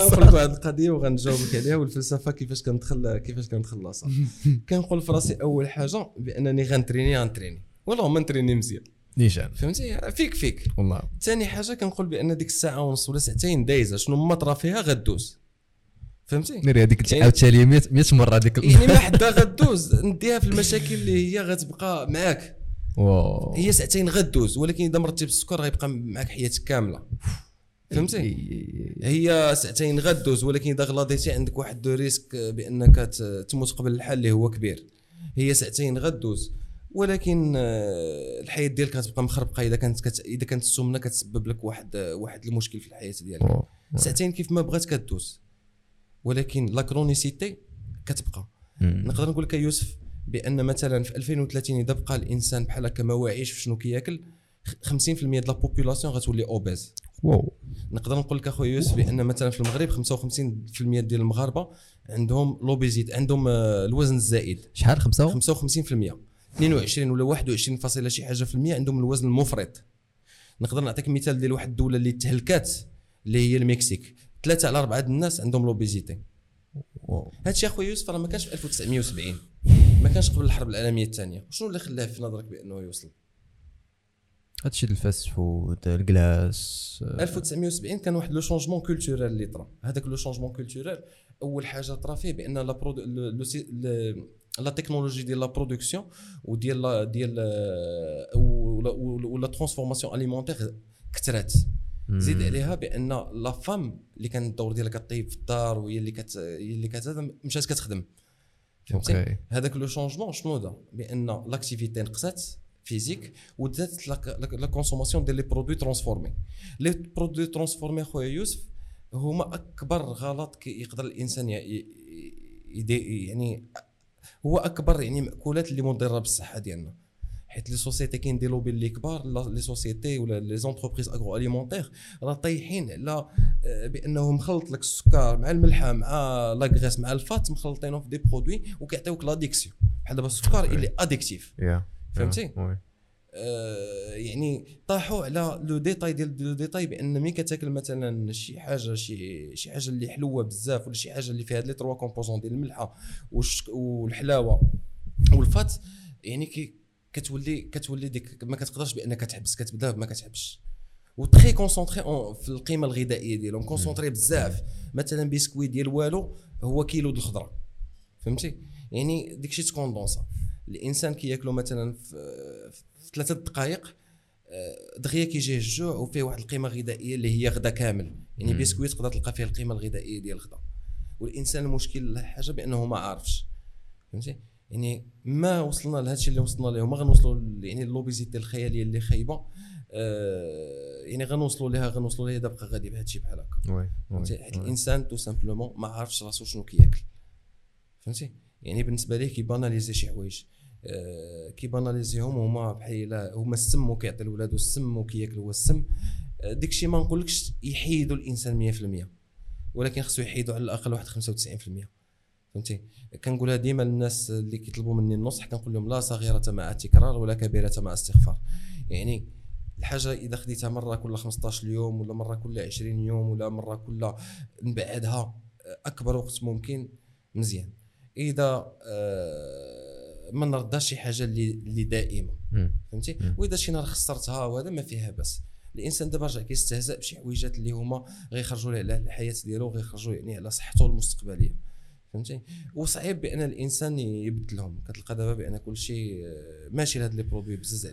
لك واحد القضية وغنجاوبك عليها والفلسفة كيفاش كندخل كيفاش كنخلصها كنقول في راسي أول حاجة بأنني غنتريني غنتريني والله ما نتريني مزيان. نيشان. فهمتي؟ فيك فيك. والله. ثاني حاجة كنقول بأن ديك الساعة ونص ولا ساعتين دايزة شنو ما طرا فيها غدوز. فهمتي؟ ناري هذيك عاوتاني 100 100 مرة هذيك يعني ما حدا غدوز. نديها في المشاكل اللي هي غتبقى معاك. واو. هي ساعتين غدوز ولكن إذا مرتي بالسكر غيبقى معاك حياتك كاملة. فهمتي؟ هي ساعتين غدوز ولكن اذا غلاضيتي عندك واحد de risque بانك تموت قبل الحل اللي هو كبير. هي ساعتين غدوز ولكن آه، الحياة ديالك غتبقى مخربقة إذا كانت كت... إذا كانت السمنة كتسبب لك واحد واحد المشكل في الحياة ديالك. ساعتين كيف ما بغات كدوز ولكن la chronicité كتبقى. نقدر نقول لك يوسف بأن مثلا في 2030 إذا بقى الإنسان بحال هكا ما واعيش في شنو كياكل 50% ديال la population غتولي obèse واو. نقدر نقول لك أخويا يوسف بأن مثلا في المغرب 55% ديال المغاربة عندهم l'obésité عندهم آه، الوزن الزائد. شحال؟ خمسة؟ 55% 22 ولا 21 فاصلة شي حاجة في المية عندهم الوزن المفرط. نقدر نعطيك مثال ديال واحد الدولة اللي تهلكات اللي هي المكسيك. ثلاثة على أربعة الناس عندهم l'obésité. هادشي أخويا يوسف راه ما كانش في 1970 ما كانش قبل الحرب العالمية الثانية. شنو اللي خلاه في نظرك بأنه يوصل؟ هادشي ديال ال fast food الكلاس 1970 كان واحد le changement culturel اللي طرا. هذاك le changement culturel أول حاجة طرا فيه بأن la produ- la technologie ديال la production وديال la ديال آه، و la و la transformation alimentaire كثرات. زيد عليها بأن la femme اللي كان الدور ديالها كطيب في الدار وهي اللي كت هي اللي كت مشات كتخدم. فهمتي؟ هذاك le changement شنو دا بأن l'activité نقصات. physique ودات la consommation ديال les produits transformés les produits transformés خويا يوسف هما أكبر غلط يقدر الإنسان يعني هو أكبر يعني مأكولات اللي مضرة بالصحة ديالنا. حيت les sociétés كاين des lobbies اللي كبار les sociétés ولا les entreprises agroalimentaires راه طايحين على آه، بانه مخلط لك السكر مع الملحة مع la graisse مع ال fat مخلطينهم في des produits وكيعطيوك l'addiction. بحال دابا السكر اللي addictif. يا فهمتي؟ oui. آه، يعني طاحوا على le détail ديال le détail بان ملي كتاكل مثلا شي حاجة شي شي حاجة اللي حلوة بزاف ولا شي حاجة اللي فيها les trois composants ديال الملحة والحلاوة وال fat يعني كي كتولي كتولي ديك ما كتقدرش بانك تحبس كتبدا ما كتحبش. و très concentré في القيمة الغذائية ديالهم concentré بزاف. مثلا بسكوي ديال والو هو كيلو د الخضرة. فهمتي؟ يعني ديك شي tcondensa الإنسان كياكلو مثلا في, ثلاثة دقائق آه، دغيا كيجيه الجوع وفيه واحد القيمة غذائية اللي هي غدا كامل. يعني مم. بسكويت تقدر تلقى فيه القيمة الغذائية ديال الغدا. والإنسان المشكل حاجة بأنه ما عارفش. فهمتي؟ يعني ما وصلنا لهذا الشيء اللي وصلنا له ما غنوصلوا يعني l'obésité الخيالية اللي خايبة آه يعني غنوصلوا لها غنوصلوا لها دابا غادي بهذا الشيء بحال هكا. oui. فهمتي؟ حيت oui. الإنسان tout simplement ما عارفش راسو شنو كياكل. فهمتي؟ يعني بالنسبة ليه كي banaliser شي حوايج. آه كي banaliser هم هما بحال هما السم وكيعطي لولادو السم وكياكل هو السم. آه ديك الشيء ما نقولكش يحيدوا الإنسان 100% ولكن خصو يحيدوا على الأقل واحد 95% فهمتي؟ كنقولها ديما للناس اللي كيطلبوا مني النصح كنقول لهم لا صغيرة مع تكرار ولا كبيرة مع استغفار. يعني الحاجة إذا خديتها مرة كل 15 يوم ولا مرة كل 20 يوم ولا مرة كل نبعدها أكبر وقت ممكن مزيان. إذا آه، ما نرداش شي حاجة اللي اللي دائمه. فهمتي. وإذا شي نهار خسرتها وهذا ما فيها بس الإنسان دابا رجع كيستهزأ بشي حويجات اللي هما غيخرجوا له على الحياة ديالو غيخرجوا يعني على صحته المستقبلية. فهمتي؟ وصعيب بأن الإنسان يبدلهم. كتلقى دابا بأن كل شيء ماشي لهاد لي برودوي بزز